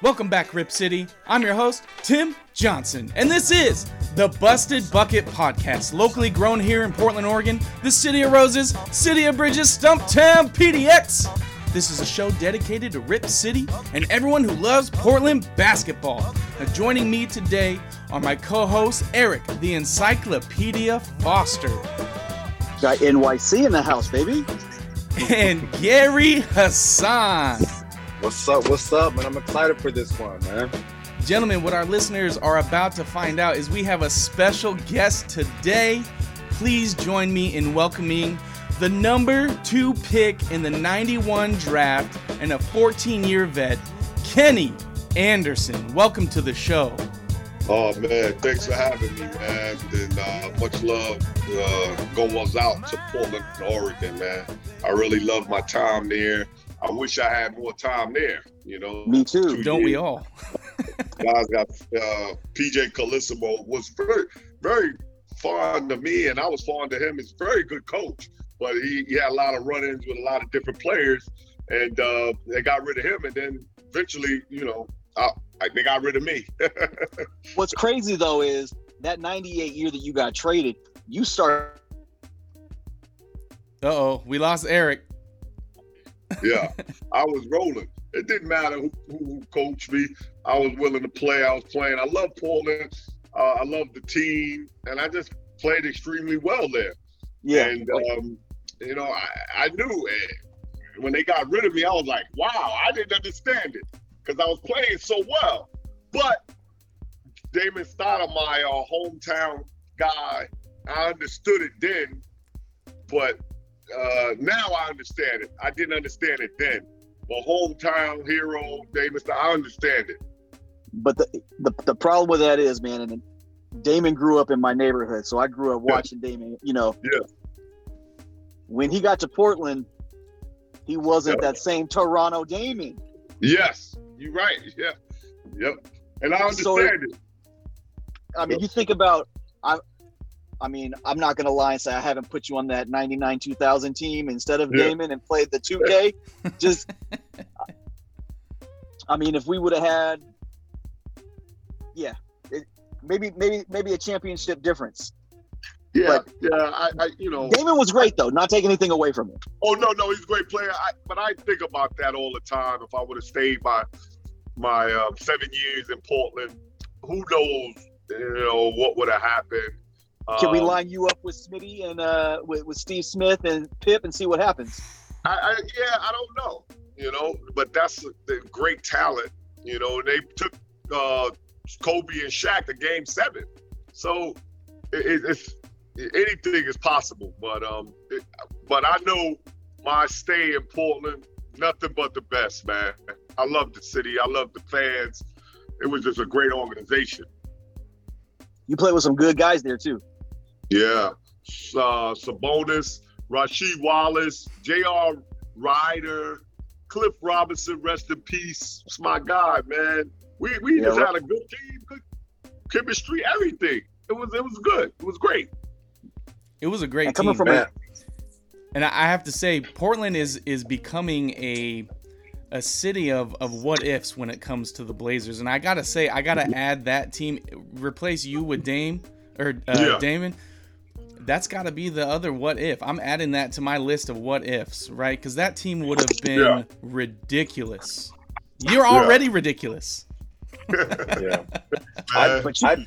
Welcome back, Rip City. I'm your host, Tim Johnson, and this is the Busted Bucket Podcast, locally grown here in Portland, Oregon, the City of Roses, City of Bridges, Stumptown, PDX. This is a show dedicated to Rip City and everyone who loves Portland basketball. Now, joining me today are my co host, Eric, the Encyclopedia Foster, Got NYC in the house, baby. and Gary Hassan. What's up? What's up, man? I'm excited for this one, man. Gentlemen, what our listeners are about to find out is we have a special guest today. Please join me in welcoming the number two pick in the 91 draft and a 14 year vet, Kenny Anderson. Welcome to the show. Oh man, thanks for having me, man. And uh, much love uh, goes out to Portland, Oregon, man. I really love my time there. I wish I had more time there. You know, Me too. Don't we all? guys got uh, PJ Carlesimo was very, very fond of me, and I was fond of him. He's a very good coach, but he, he had a lot of run-ins with a lot of different players, and uh, they got rid of him, and then eventually, you know, I, I, they got rid of me. What's crazy though is that 98 year that you got traded, you start Uh oh, we lost Eric. Yeah, I was rolling. It didn't matter who, who, coached me. I was willing to play. I was playing. I love Portland. Uh, I love the team, and I just played extremely well there. yeah. And um, you know, I, I knew eh, when they got rid of me, I was like, wow, I didn't understand it because I was playing so well. But Damon Stoudemire, hometown guy, I understood it then, but uh, now I understand it. I didn't understand it then. But hometown hero, Damon, I understand it. But the, the the problem with that is, man, and Damon grew up in my neighborhood, so I grew up Yeah. watching Damon. You know, Yeah. when he got to Portland, he wasn't Yeah. that same Toronto Damon. Yes, you're right. Yeah, yep. And I So understand it. I mean, Yep. you think about I. I mean, I'm not gonna lie and say I haven't put you on that 99 2000 team instead of Yeah. Damon and played the 2K. Just, I mean, if we would have had, yeah, it, maybe, maybe, maybe a championship difference. Yeah, but- yeah. I, I, you know, Damon was great though, not taking anything away from him. Oh no, no, he's a great player. I, but I think about that all the time. If I would have stayed my my um, seven years in Portland, who knows? You know what would have happened? Can we Um, line you up with Smitty and uh, with, with Steve Smith and Pip and see what happens? I, I, yeah, I don't know. You know, but that's the great talent. You know, they took uh, Kobe and Shaq to Game Seven, so it, it's anything is possible. But um, it, but I know my stay in Portland, nothing but the best, man. I love the city. I love the fans. It was just a great organization. You play with some good guys there too. Yeah. Uh, Sabonis, Rasheed Wallace, J.R. Rider, Cliff Robinson, rest in peace. It's my guy, man. We we Yeah, just had a good team, good chemistry, everything. It was it was good. It was great. It was a great And coming team. from Man, And I I have to say, Portland is is becoming a a city of of what ifs when it comes to the Blazers. And I gotta say, I gotta add that team, replace you with Dame or uh, Yeah. Damon. That's got to be the other what if. I'm adding that to my list of what ifs, right? Because that team would have been Yeah. ridiculous. You're already ridiculous. yeah. I, But you- I,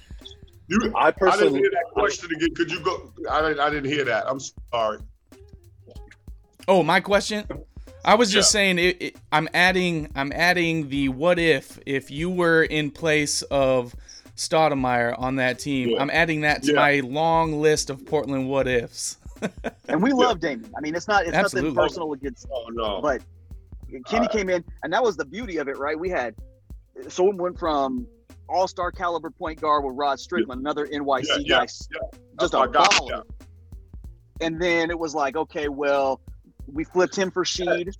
you, I I didn't hear that question again. Could you go? I didn't, I didn't hear that. I'm sorry. Oh, my question. I was just Yeah. saying, it, it, I'm adding, I'm adding the what if if you were in place of Stoudemire on that team. Yeah. I'm adding that to Yeah. my long list of Portland what ifs. And we love Damon. I mean, it's not it's Absolutely. nothing personal against Oh no. but Kenny Uh, came in and that was the beauty of it, right? We had so it went from all-star caliber point guard with Rod Strickland, another NYC Yeah, yeah, guy, yeah. just That's a my guy, baller. yeah. And then it was like, okay, well, we flipped him for Sheed.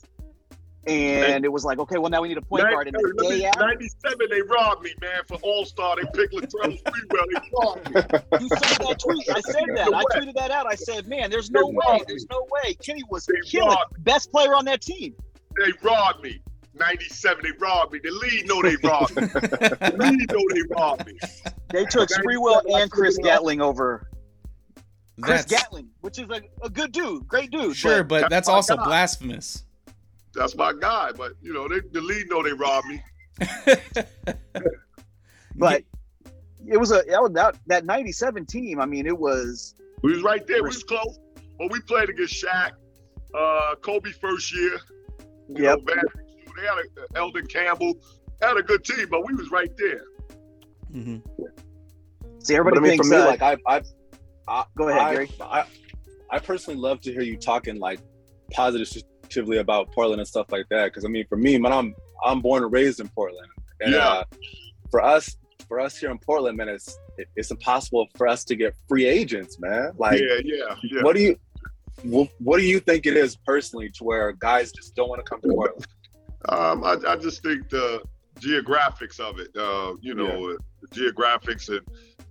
And it was like, okay, well, now we need a point guard. And the day after, 97, they robbed me, man. For All Star, they picked Latrell Sprewell. They robbed me. you saw that tweet. I said that. I tweeted that out. I said, man, there's no They way. There's me. no way. Kenny was They killing. Best player on that team. They robbed me. '97 they robbed me. The league know they robbed me. The league know they robbed me. They took Sprewell and Chris Gatling over. Chris That's Gatling, which is a, a good dude, great dude. sure, but that's also God. blasphemous. That's my guy. But you know, they, the league know they robbed me. but it was a that was- that that '97 team. I mean, it was We was right there. We was close. But we played against Shaq, uh, Kobe first year. You Yep. know, Van- they had a, Elden Campbell. They had a good team, but we was right there. Mm-hmm. see everybody but I mean, thinks. me, uh, like I, I, go ahead, I, Gary. I, I personally love to hear you talking like about Portland and stuff like that. Because I mean, for me, man, I'm I'm born and raised in Portland, and Yeah. uh, for us, for us here in Portland, man, it's it, it's impossible for us to get free agents, man. Like, yeah, yeah, yeah. what do you? What, do you think it is personally to where guys just don't want to come to Portland? Um, I, I just think the geographics of it, uh, you know, the geographics and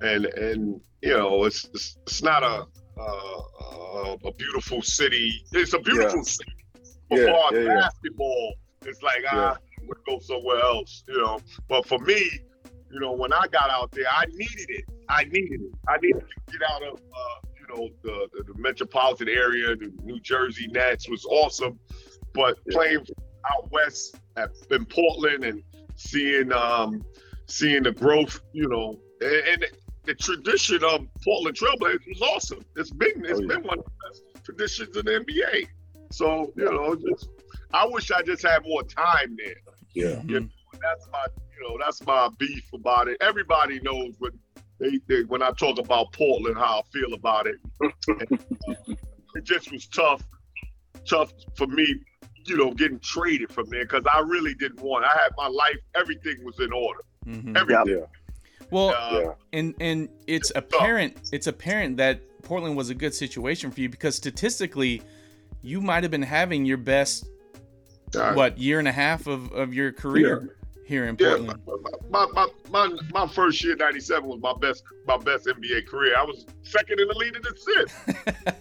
and and you know, it's it's, it's not a uh, a beautiful city. It's a beautiful Yeah. city. But Yeah, as yeah, basketball, it's like ah, we'll go somewhere else, you know. But for me, you know, when I got out there, I needed it. I needed it. I needed to get out of uh, you know the, the the metropolitan area. The New Jersey Nets was awesome, but playing out west at, in Portland and seeing um seeing the growth, you know, and, and the tradition of Portland Trailblazers was awesome. It's been it's Oh, yeah. been one of the best traditions in the NBA. So you know, just I wish I just had more time there. Yeah. Mhm. That's my you know that's my beef about it. Everybody knows when they, they when I talk about Portland how I feel about it. And, uh, it just was tough, tough for me, you know, getting traded from there because I really didn't want. I had my life, everything was in order. Mhm. Everything. Yeah. Well, Yeah. and and it's apparent it's apparent that Portland was a good situation for you because statistically, you might have been having your best uh, what year and a half of, of your career here in Yeah, Portland. my, my, my, my, my first year, '97, was my best my best NBA career. I was second in the lead in assists.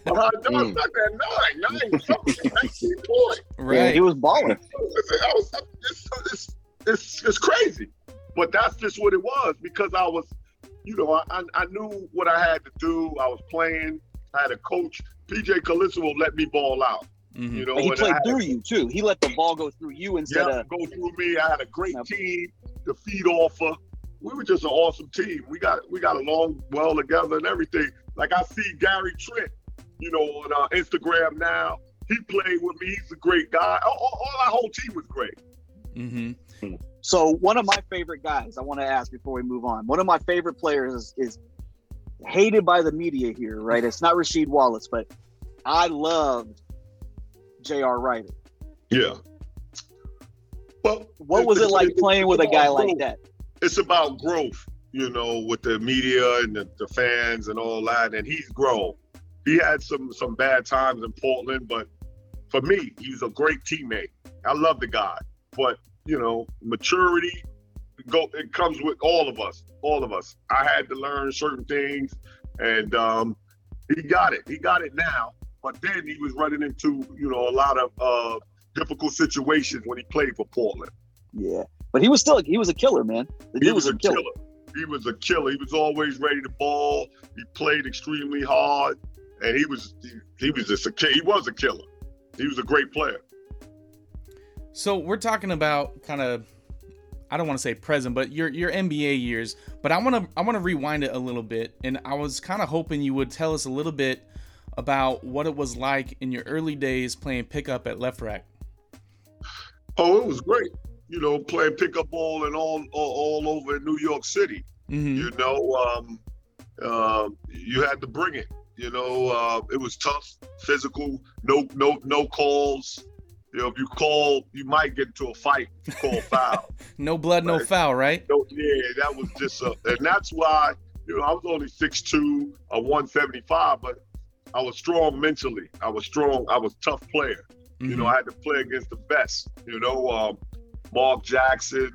Behind Don Mm. At nine, nine something, 19 points. Yeah, right. he was balling. I was, it's, it's, it's, it's crazy. But that's just what it was because I was, you know, I, I, I knew what I had to do. I was playing. I had a coach. PJ Carlesimo let me ball out. Mhm. You know, And he and I played had- through you too. He let the ball go through you instead yeah, of go through me. I had a great Yep. team to feed off of. We were just an awesome team. We got we got along well together and everything. Like I see Gary Trent, you know, on uh, Instagram now. He played with me. He's a great guy. All, all, all our whole team was great. Mhm. So one of my favorite guys, I want to ask before we move on. One of my favorite players is, is hated by the media here, right? It's not Rasheed Wallace, but I loved J.R. Rider. Yeah. But What was it like playing with a guy like that? It's about growth, you know, with the media and the, the fans and all that. And he's grown. He had some some bad times in Portland, but for me, he's a great teammate. I love the guy, but you know, maturity go it comes with all of us, all of us. I had to learn certain things, and um, he got it. He got it now, but then he was running into you know a lot of uh, difficult situations when he played for Portland. Yeah, but he was still he was a killer, man. The He dude was a killer. killer. He was a killer. He was always ready to ball. He played extremely hard, and he was he, he was just a ki- he was a killer. He was a great player. So we're talking about kind of I don't want to say present, but your your NBA years. But I want to I want to rewind it a little bit, and I was kind of hoping you would tell us a little bit about what it was like in your early days playing pickup at LeFrak. Oh, it was great. You know, playing pickup ball and all all, all over New York City. hmm You know, um, uh, you had to bring it. You know, uh, it was tough, physical. No, no, no calls. You know, if you call, you might get into a fight. If you call foul. No blood, no foul, right? No, yeah, that was just a, and that's why you know I was only 6'2", a one seventy five, but I was strong mentally. I was strong. I was a tough player. You know, Mhm. I had to play against the best. You know, um, Mark Jackson,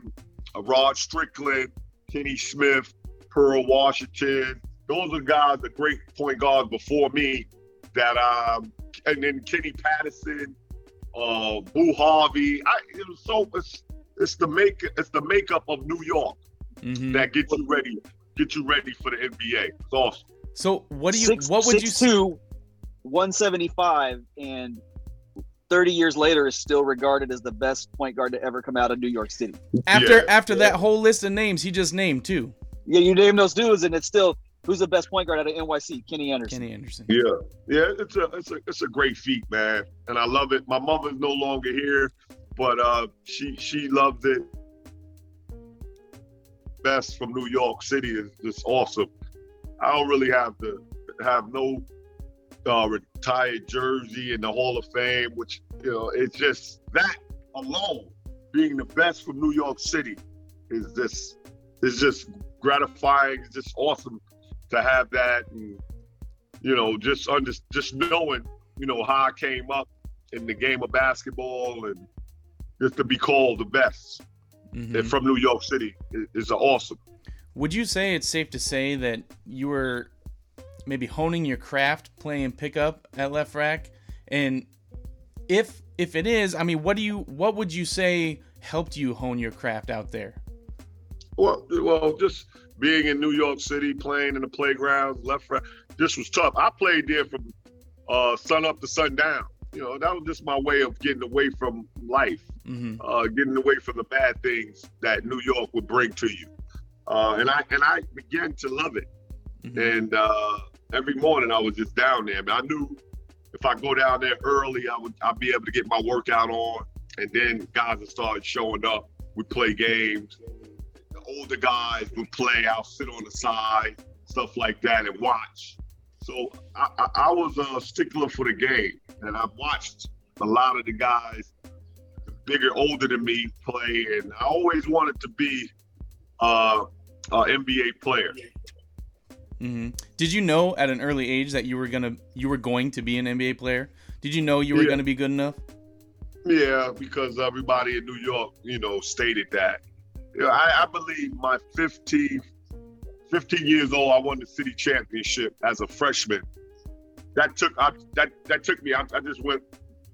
uh, Rod Strickland, Kenny Smith, Pearl Washington. Those are guys, the great point guards before me. That um, and then Kenny Patterson. Uh, Boo Harvey. I, it was so it's it's the make it's the makeup of New York Mhm. that gets you ready, get you ready for the NBA. It's awesome. So what do you? Six- what would you? six say? two, 175, and 30 years later is still regarded as the best point guard to ever come out of New York City. After Yeah, after yeah. that whole list of names he just named too, Yeah, you name those dudes, and it's still who's the best point guard out of NYC? Kenny Anderson. Kenny Anderson. Yeah, yeah, it's a it's a it's a great feat, man, and I love it. My mother's no longer here, but uh, she she loved it. Best from New York City is just awesome. I don't really have to have no uh, retired jersey in the Hall of Fame, which you know it's just that alone being the best from New York City is just is just gratifying. It's just awesome to have that and you know, just under, just knowing, you know, how I came up in the game of basketball and just to be called the best Mhm. and from New York City is awesome. Would you say it's safe to say that you were maybe honing your craft playing pickup at LeFrak? And if if it is, I mean, what do you what would you say helped you hone your craft out there? Well, well, just being in New York City, playing in the playgrounds, left, right, this was tough. I played there from uh, sun up to sundown. You know, that was just my way of getting away from life. hmm uh, getting away from the bad things that New York would bring to you. Uh, and I and I began to love it. hmm And uh, every morning I was just down there. Man, I knew if I go down there early, I would I'd be able to get my workout on. And then guys would start showing up. We'd play games. The older guys would play. I'll sit on the side, stuff like that, and watch. So I, I, I was a stickler for the game, and I watched a lot of the guys bigger, older than me play, and I always wanted to be uh, an NBA player. hmm Did you know at an early age that you were gonna you were going to be an NBA player? Did you know you were Yeah. gonna be good enough? Yeah, because everybody in New York, you know, stated that. I, I believe my 15, 15 years old, I won the city championship as a freshman. That took I, that that took me. I, I just went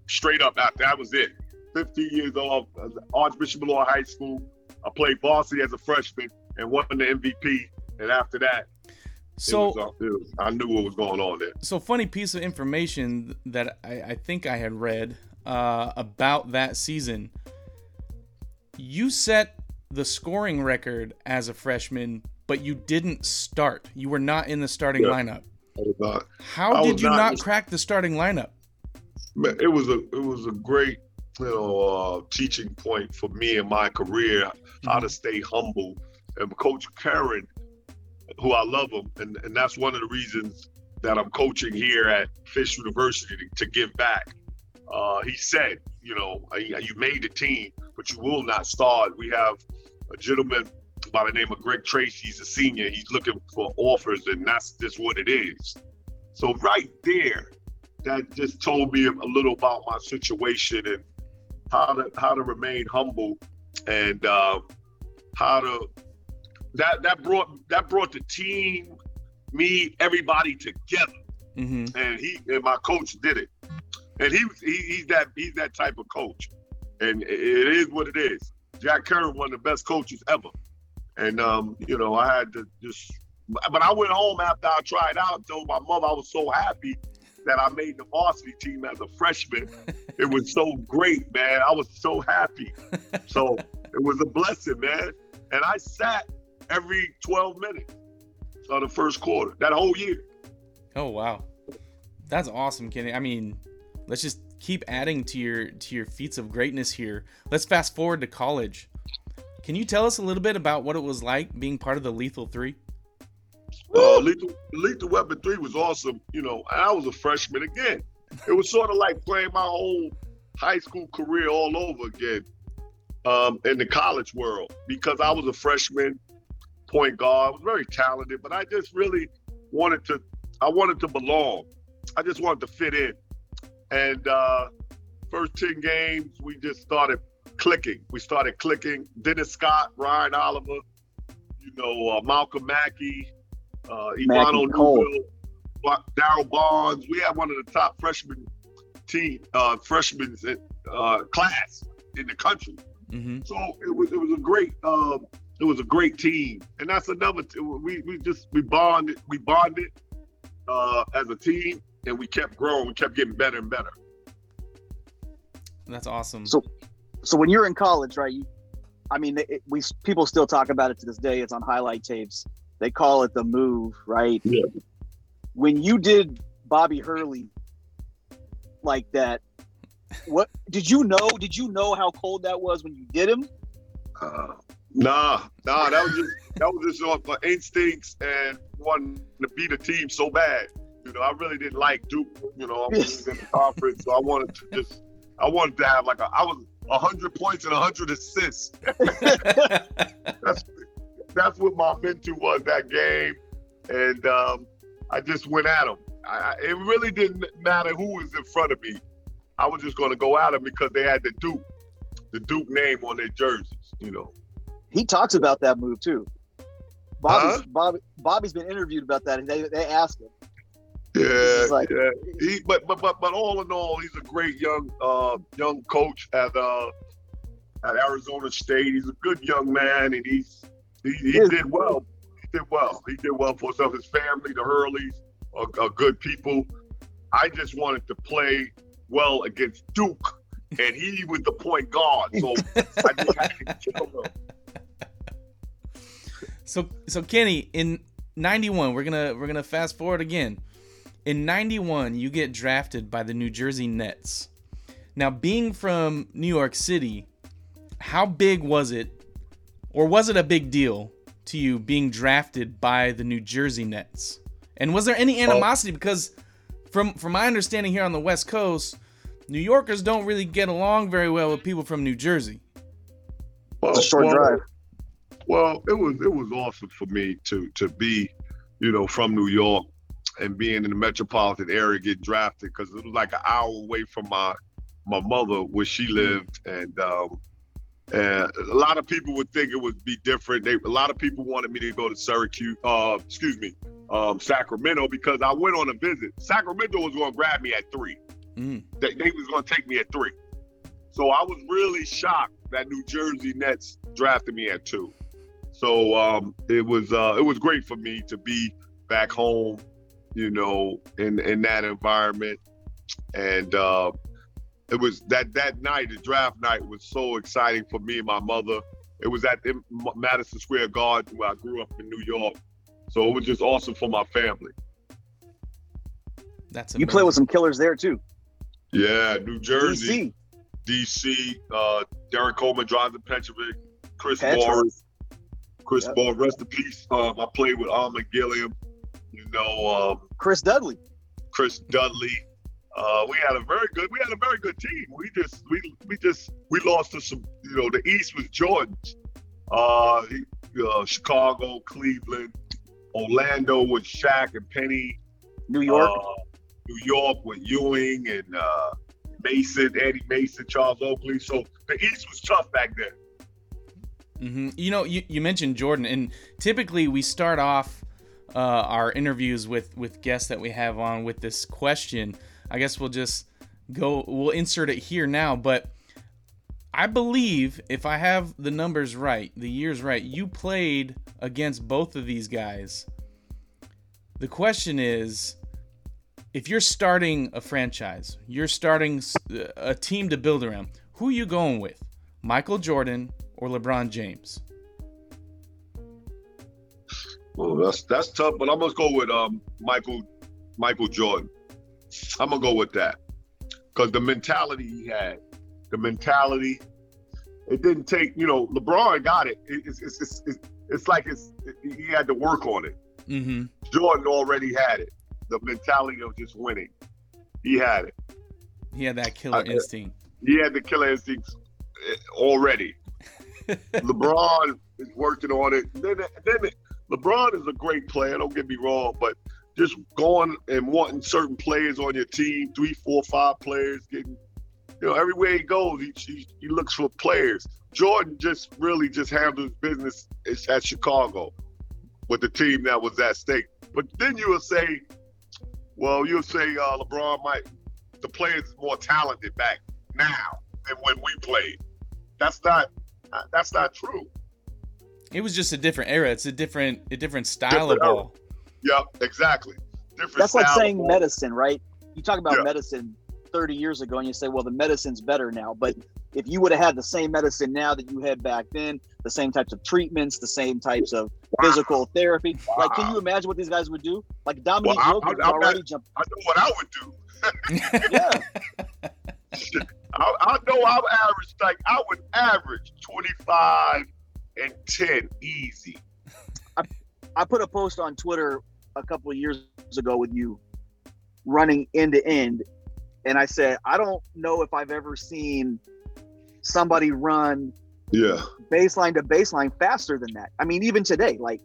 straight up. After that was it. 15 years old, at Archbishop Molloy High School. I played varsity as a freshman and won the MVP. And after that, So was, uh, was, I knew what was going on there. so funny piece of information that I, I think I had read uh, about that season. You set the scoring record as a freshman, but you didn't start. You were not in the starting Yeah. lineup. I was, uh, How I did you not not crack the starting lineup? Man, it was a it was a great you know uh, teaching point for me in my career how to stay humble. And Coach Curran, who I love him, and, and that's one of the reasons that I'm coaching here at Fisk University to, to give back. Uh, he said, you know, "Uh, you made the team, but you will not start. We have a gentleman by the name of Greg Tracy. He's a senior. He's looking for offers, and that's just what it is. So right there, that just told me a little about my situation and how to how to remain humble and uh, how to that that brought that brought the team, me, everybody together. hmm And he and my coach did it. And he, he he's that he's that type of coach. And it is what it is. Jack Curran, one of the best coaches ever. And um, you know, I had to just but I went home after I tried out told my mother I was so happy that I made the varsity team as a freshman. it was so great, man. I was so happy. So it was a blessing, man. And I sat every 12 minutes of the first quarter, that whole year. Oh wow, that's awesome, Kenny. I mean, let's just keep adding to your to your feats of greatness here. Let's fast forward to college. Can you tell us a little bit about what it was like being part of the Lethal Three? Uh, Lethal, Lethal Weapon 3 was awesome. You know, I was a freshman again. It was sort of like playing my whole high school career all over again um, in the college world because I was a freshman point guard. I was very talented, but I just really wanted to, I wanted to belong. I just wanted to fit in. And uh, first 10 games, we just started clicking. We started clicking. Dennis Scott, Brian Oliver, you know, uh, Malcolm Mackey, uh, Ivano Cole. Daryl Bonds. We had one of the top freshman team uh, freshmen in, uh, class in the country. Mm-hmm. So it was it was a great um, it was a great team, and that's another. T- we we just we bonded we bonded uh, as a team, and we kept growing. We kept getting better and better. That's awesome. So, so when you're in college, right? You, I mean, it, we people still talk about it to this day. It's on highlight tapes. They call it the move, right? Yeah. When you did Bobby Hurley like that, what did you know? Did you know how cold that was when you did him? Uh, nah, nah, that was just that was just on my instincts and wanting to beat a team so bad. You know, I really didn't like Duke. You know, I was in the conference, so I wanted to just I wanted to have like a I was hundred points and hundred assists. That's that's what my mentor was that game, and um, I just went at him. I, it really didn't matter who was in front of me. I was just going to go at him because they had the Duke, the Duke name on their jerseys. You know. he talks about that move too. Bobby's, Huh? Bobby, Bobby's been interviewed about that. and They they asked him. Yeah, like- yeah. He, but but but but all in all, he's a great young uh, young coach at uh, at Arizona State. He's a good young man, and he's he, he did well. He did well. He did well for himself. His family, the Hurleys, are, are good people. I just wanted to play well against Duke, and he was the point guard, so I just had to kill him. So so Kenny, in '91, we're gonna we're gonna fast forward again. In '91, you get drafted by the New Jersey Nets. Now, being from New York City, how big was it, or was it a big deal to you being drafted by the New Jersey Nets? And was there any animosity? Because from from my understanding here on the West Coast, New Yorkers don't really get along very well with people from New Jersey. Well, It's a short well, drive. Well, it was it was awesome for me to to be, you know, from New York and being in the metropolitan area, get drafted because it was like an hour away from my my mother where she lived, and um, and a lot of people would think it would be different. They a lot of people wanted me to go to Syracuse, uh, excuse me, um, Sacramento because I went on a visit. Sacramento was going to grab me at three. Mm. They, they was going to take me at three. So I was really shocked that New Jersey Nets drafted me at two. So um, it was uh, it was great for me to be back home, you know, in in that environment, and uh, it was that that night, the draft night, was so exciting for me and my mother. It was at the Madison Square Garden where I grew up in New York, so it was just awesome for my family. That's You play with some killers there too. Yeah, New Jersey. DC. DC, uh, Derrick Coleman, Jonathan Petrovic, Chris Petrovic. Morris, Chris Yep. Morris, rest in peace. Um, I played with Armon Gilliam, you know, um, Chris Dudley. Chris Dudley. Uh, we had a very good, we had a very good team. We just, we, we just, we lost to some, you know, the East was Jordan's. Uh, he- uh, Chicago, Cleveland, Orlando with Shaq and Penny. New York. Uh, New York with Ewing and uh, Mason, Eddie Mason, Charles Oakley. So the East was tough back then. hmm You know, you, you mentioned Jordan, and typically we start off uh, our interviews with with guests that we have on with this question. I guess we'll just go. We'll insert it here now, but I believe if I have the numbers right, the years right, you played against both of these guys. The question is. If you're starting a franchise, you're starting a team to build around. Who are you going with? Michael Jordan or LeBron James? Well, that's that's tough, but I'm gonna go with um Michael Michael Jordan. I'm gonna go with that because the mentality he had, the mentality. It didn't take, you know, LeBron got it. It- It's it's it's, it's, it's like it's he had to work on it. Mm-hmm. Jordan already had it. The mentality of just winning, he had it. He had that killer Uh, instinct. He had the killer instincts eh, already. LeBron is working on it. Then, then LeBron is a great player. Don't get me wrong, but just going and wanting certain players on your team, three, four, five players, getting, you know, everywhere he goes, he, he, he looks for players. Jordan just really just handled business at Chicago with the team that was at stake. But then you will say, well, you'll say uh, LeBron might, the players is more talented back now. than when we played. That's not that's not true. It was just a different era. It's a different a different style Different of era. ball. Yep, exactly. Different. That's like saying medicine, right? You talk about Yeah. medicine 30 years ago and you say, well, the medicine's better now. But if you would have had the same medicine now that you had back then, the same types of treatments, the same types of physical therapy, like, can you imagine what these guys would do? Like Dominique Well, I- Wilkins I- I already jumped. I know what I would do. Yeah. I, I know I'm average. Like I would average 25 and 10 easy. I I put a post on Twitter a couple of years ago with you running end to end, and I said I don't know if I've ever seen somebody run Yeah, baseline to baseline faster than that. I mean, even today, like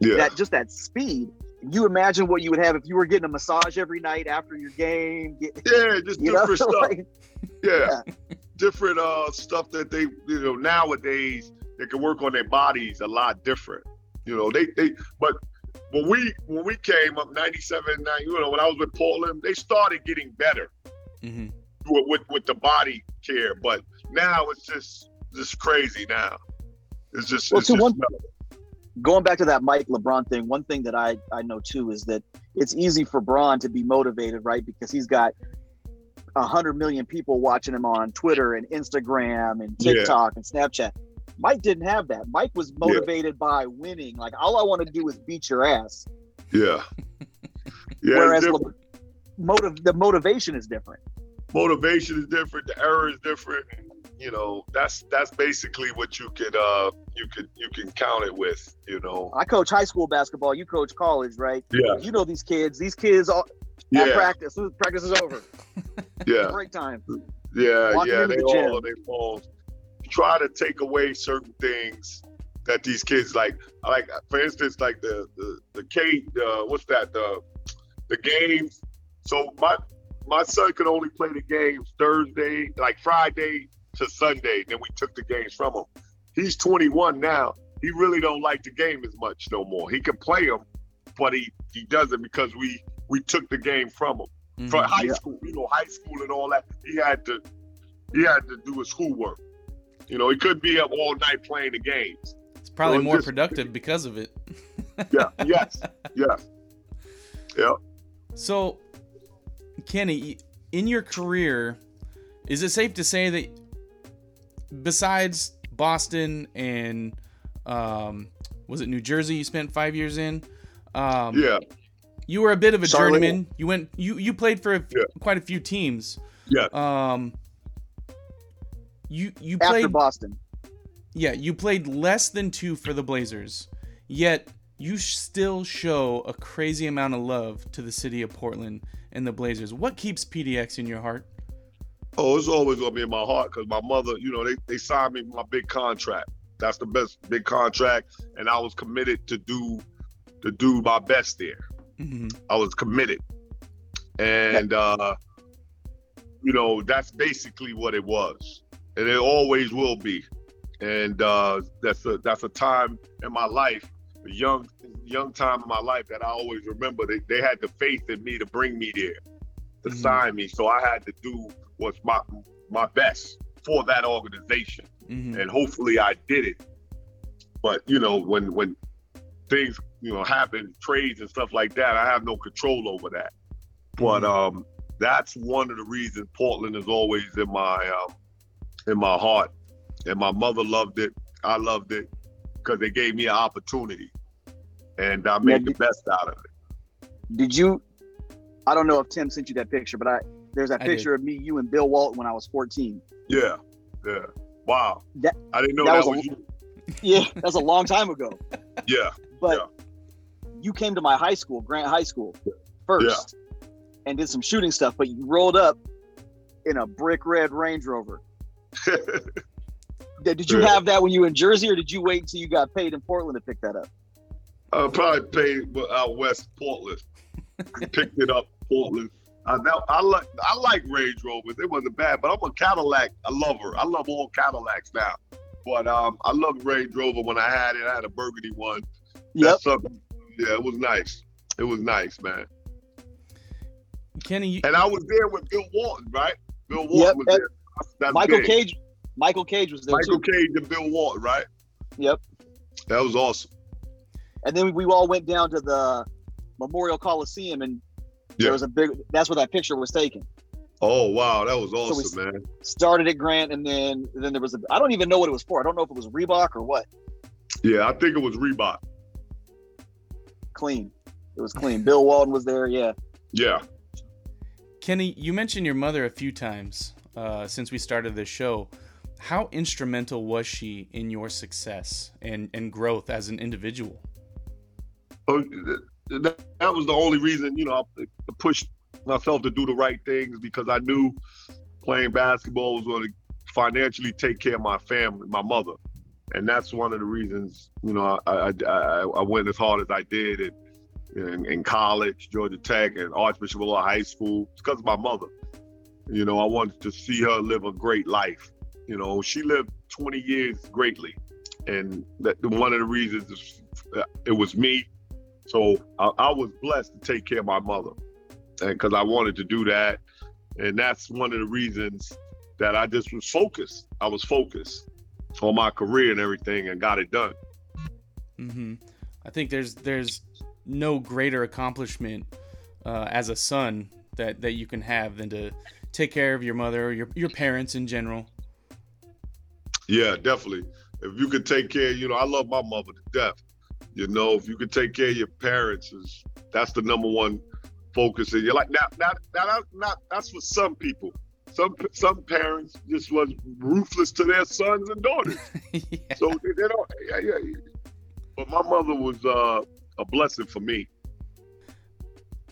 yeah, that, just that speed. You imagine what you would have if you were getting a massage every night after your game. Get, yeah. Just you know, different stuff. like, yeah. different uh stuff that they you know nowadays they can work on their bodies a lot different. You know they they but when we when we came up 97 nine, you know when I was with Portland they started getting better hmm with with, with the body care but now it's just just crazy now. It's just, Well, it's to just one- going back to that Mike LeBron thing, one thing that I I know too is that it's easy for Bron to be motivated, right? Because he's got a hundred million people watching him on Twitter and Instagram and Yeah. TikTok and Snapchat. Mike didn't have that. Mike was motivated by winning. Like all I want to do is beat your ass. yeah. Yeah, Whereas it's Le- motive the motivation is different. motivation is different, the error is different. You know, that's that's basically what you could uh you could you can count it with, you know. I coach high school basketball. You coach college, right? Yeah. You know these kids. These kids all at Yeah, practice. As practice is over. yeah. Break time. Yeah, Walking yeah, they the all on their phones. Try to take away certain things that these kids like. Like for instance, like the the the K, uh, what's that? The the games. So my my son could only play the games Thursday, like Friday to Sunday. Then we took the games from him. He's 21 now. He really don't like the game as much no more. He can play them, but he he doesn't because we we took the game from him Mhm. for high Yeah. school, you know, high school and all that, he had to he had to do his schoolwork. You know, he couldn't be up all night playing the games. It's probably Well, more just- productive because of it. Yeah, yes, yes. Yeah. So, Kenny, in your career, is it safe to say that besides Boston and um, was it New Jersey you spent five years in? Um, Yeah. You were a bit of a Charlotte. journeyman. You went. You you played for a, Yeah. quite a few teams. Yeah. Um. You you After played Boston. yeah, you played less than two for the Blazers, yet you still show a crazy amount of love to the city of Portland and the Blazers. What keeps PDX in your heart? Oh, it's always gonna be in my heart because my mother, you know, they, they signed me my big contract. That's the best big contract, and I was committed to do to do my best there. hmm I was committed. And uh, you know, that's basically what it was. And it always will be. And uh that's a that's a time in my life, a young young time in my life that I always remember. They they had the faith in me to bring me there, to Mhm. sign me. So I had to do what's my my best for that organization hmm and hopefully I did it. But you know, when when things you know happen, trades and stuff like that, I have no control over that. But um, that's one of the reasons Portland is always in my um, in my heart, and my mother loved it. I loved it because they gave me an opportunity, and I made the did- best out of it. Did you? I don't know if Tim sent you that picture, but I there's that I did. picture of me, you, and Bill Walton when I was 14. Yeah, yeah. Wow. That- I didn't know that that, was a- was you. Yeah, that's a long time ago. Yeah, But you came to my high school, Grant High School, first, and did some shooting stuff. But you rolled up in a brick red Range Rover. Did did you have that when you were in Jersey, or did you wait until you got paid in Portland to pick that up? I probably paid out west Portland. Picked it up Portland. I know I like I like Range Rovers. It wasn't bad, but I'm a Cadillac a lover. I love all Cadillacs now. But um, I loved Range Rover when I had it. I had a burgundy one. Yep. That's something. Yeah, it was nice. It was nice, man. Kenny, you, And I was there with Bill Walton, right? Bill Walton Yep, was and- there. That's, that's Michael big. Cage. Michael Cage was there Michael too. Cage and Bill Walton, right? Yep. That was awesome. And then we all went down to the Memorial Coliseum, and Yeah. there was a big. That's where that picture was taken. Oh wow, that was we- awesome, man. Started at Grant, and then then there was a. I don't even know what it was for. I don't know if it was Reebok or what. Yeah, I think it was Reebok. Clean. It was clean. Bill Walton was there. Yeah. Yeah. Kenny, you mentioned your mother a few times uh, since we started this show. How instrumental was she in your success and, and growth as an individual? So, that, that was the only reason, you know, I pushed myself to do the right things because I knew playing basketball was going to financially take care of my family, my mother, and that's one of the reasons, you know, I I, I, I went as hard as I did in, in, in college, Georgia Tech, and Archbishop Law High School. It's because of my mother. You know, I wanted to see her live a great life. You know, she lived 20 years greatly, and that one of the reasons is, uh, it was me so I, I was blessed to take care of my mother, because I wanted to do that, and that's one of the reasons that I just was focused. I was focused on my career and everything, and got it done. hmm I think there's there's no greater accomplishment uh, as a son that, that you can have than to take care of your mother or your, your parents in general. Yeah, definitely. If you could take care, you know, I love my mother to death. You know, if you could take care of your parents, is that's the number one focus. And you're like, now, now, now, not that's for some people. Some some parents just was ruthless to their sons and daughters. yeah. So they, they don't. Yeah, yeah, yeah. But my mother was uh, a blessing for me.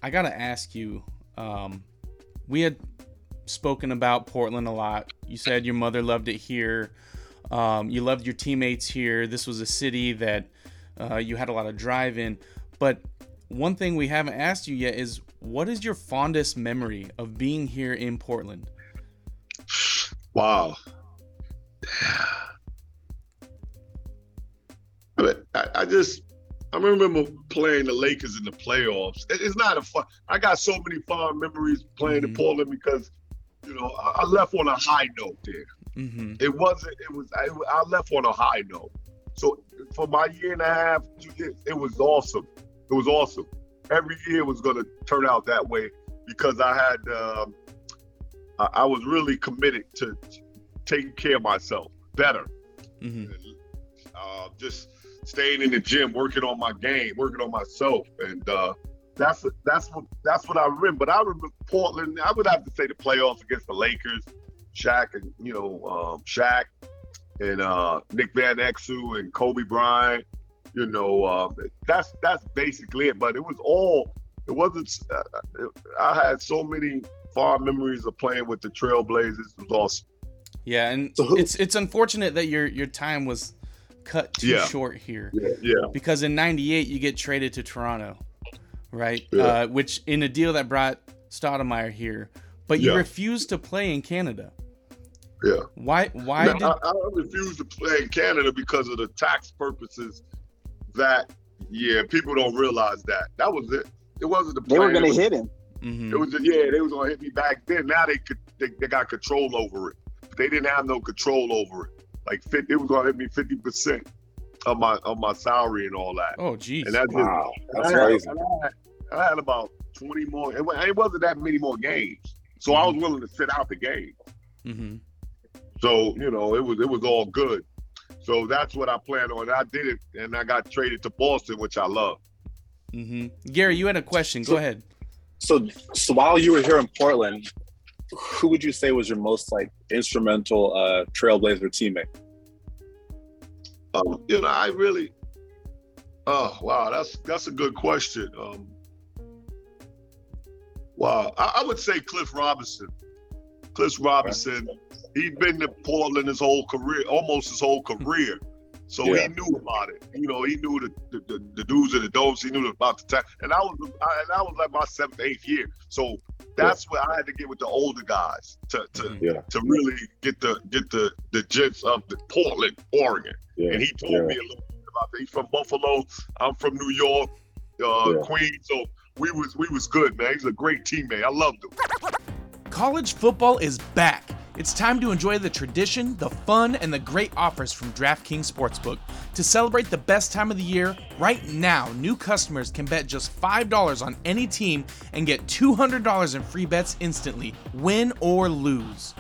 I gotta ask you. Um, we had spoken about Portland a lot. You said your mother loved it here. Um, you loved your teammates here. This was a city that uh, you had a lot of drive in. But one thing we haven't asked you yet is what is your fondest memory of being here in Portland? Wow. I, mean, I, I just I remember playing the Lakers in the playoffs. It- it's not a fun. I got so many fond memories playing in Mhm. Portland because you know I, I left on a high note there. Mm-hmm. It wasn't. It was. I, I left on a high note. So for my year and a half, years, it was awesome. It was awesome. Every year was going to turn out that way because I had. Um, I, I was really committed to taking care of myself better. Mm-hmm. Uh, just staying in the gym, working on my game, working on myself, and uh, that's that's what that's what I remember. But I remember Portland. I would have to say the playoffs against the Lakers, Shaq and you know um, Shaq and uh, Nick Van Exel and Kobe Bryant. You know uh, that's that's basically it. But it was all. It wasn't. Uh, I had so many fond memories of playing with the Trailblazers. It was awesome. Yeah, and So it's it's unfortunate that your your time was cut too Yeah. short here. Yeah, yeah, because in 98 you get traded to Toronto, right? Yeah. Uh, which in a deal that brought Stoudemire here, but you Yeah. refused to play in Canada. yeah. Why? Why Now, did? I, I refuse to play in Canada because of the tax purposes. That yeah, people don't realize that. That was it. It wasn't the They were plan. going to was- hit him. Mhm. It was yeah, they was gonna hit me back then. Now they could they, they got control over it. They didn't have no control over it. Like fit, it was gonna hit me fifty percent of my of my salary and all that. Oh, geez. And that's Wow, it. that's I had, crazy. I had, I had about twenty more. It, it wasn't that many more games, so I was willing to sit out the game. hmm So you know, it was it was all good. So that's what I planned on. I did it, and I got traded to Boston, which I love. hmm Gary, you had a question. Go So- ahead. So, so while you were here in Portland, who would you say was your most like instrumental uh, Trailblazer teammate? Um, you know, I really. Oh wow, that's that's a good question. Um, wow, I, I would say Cliff Robinson. Cliff Robinson, he'd been to Portland his whole career, almost his whole career. So Yeah. he knew about it. You know, he knew the the, the, the do's and the don'ts. He knew about the time. And I was I, and I was like my seventh, eighth year. So that's where I had to get with the older guys to to, Mhm. Yeah. to really get the get the the gist of the Portland, Oregon Yeah. and he told yeah. me a little bit about that. He's from Buffalo. I'm from New York, uh, Yeah. Queens. So we was we was good, man. He's a great teammate. I loved him. College football is back. It's time to enjoy the tradition, the fun, and the great offers from DraftKings Sportsbook. To celebrate the best time of the year, right now, new customers can bet just $5 on any team and get $200 in free bets instantly, win or lose.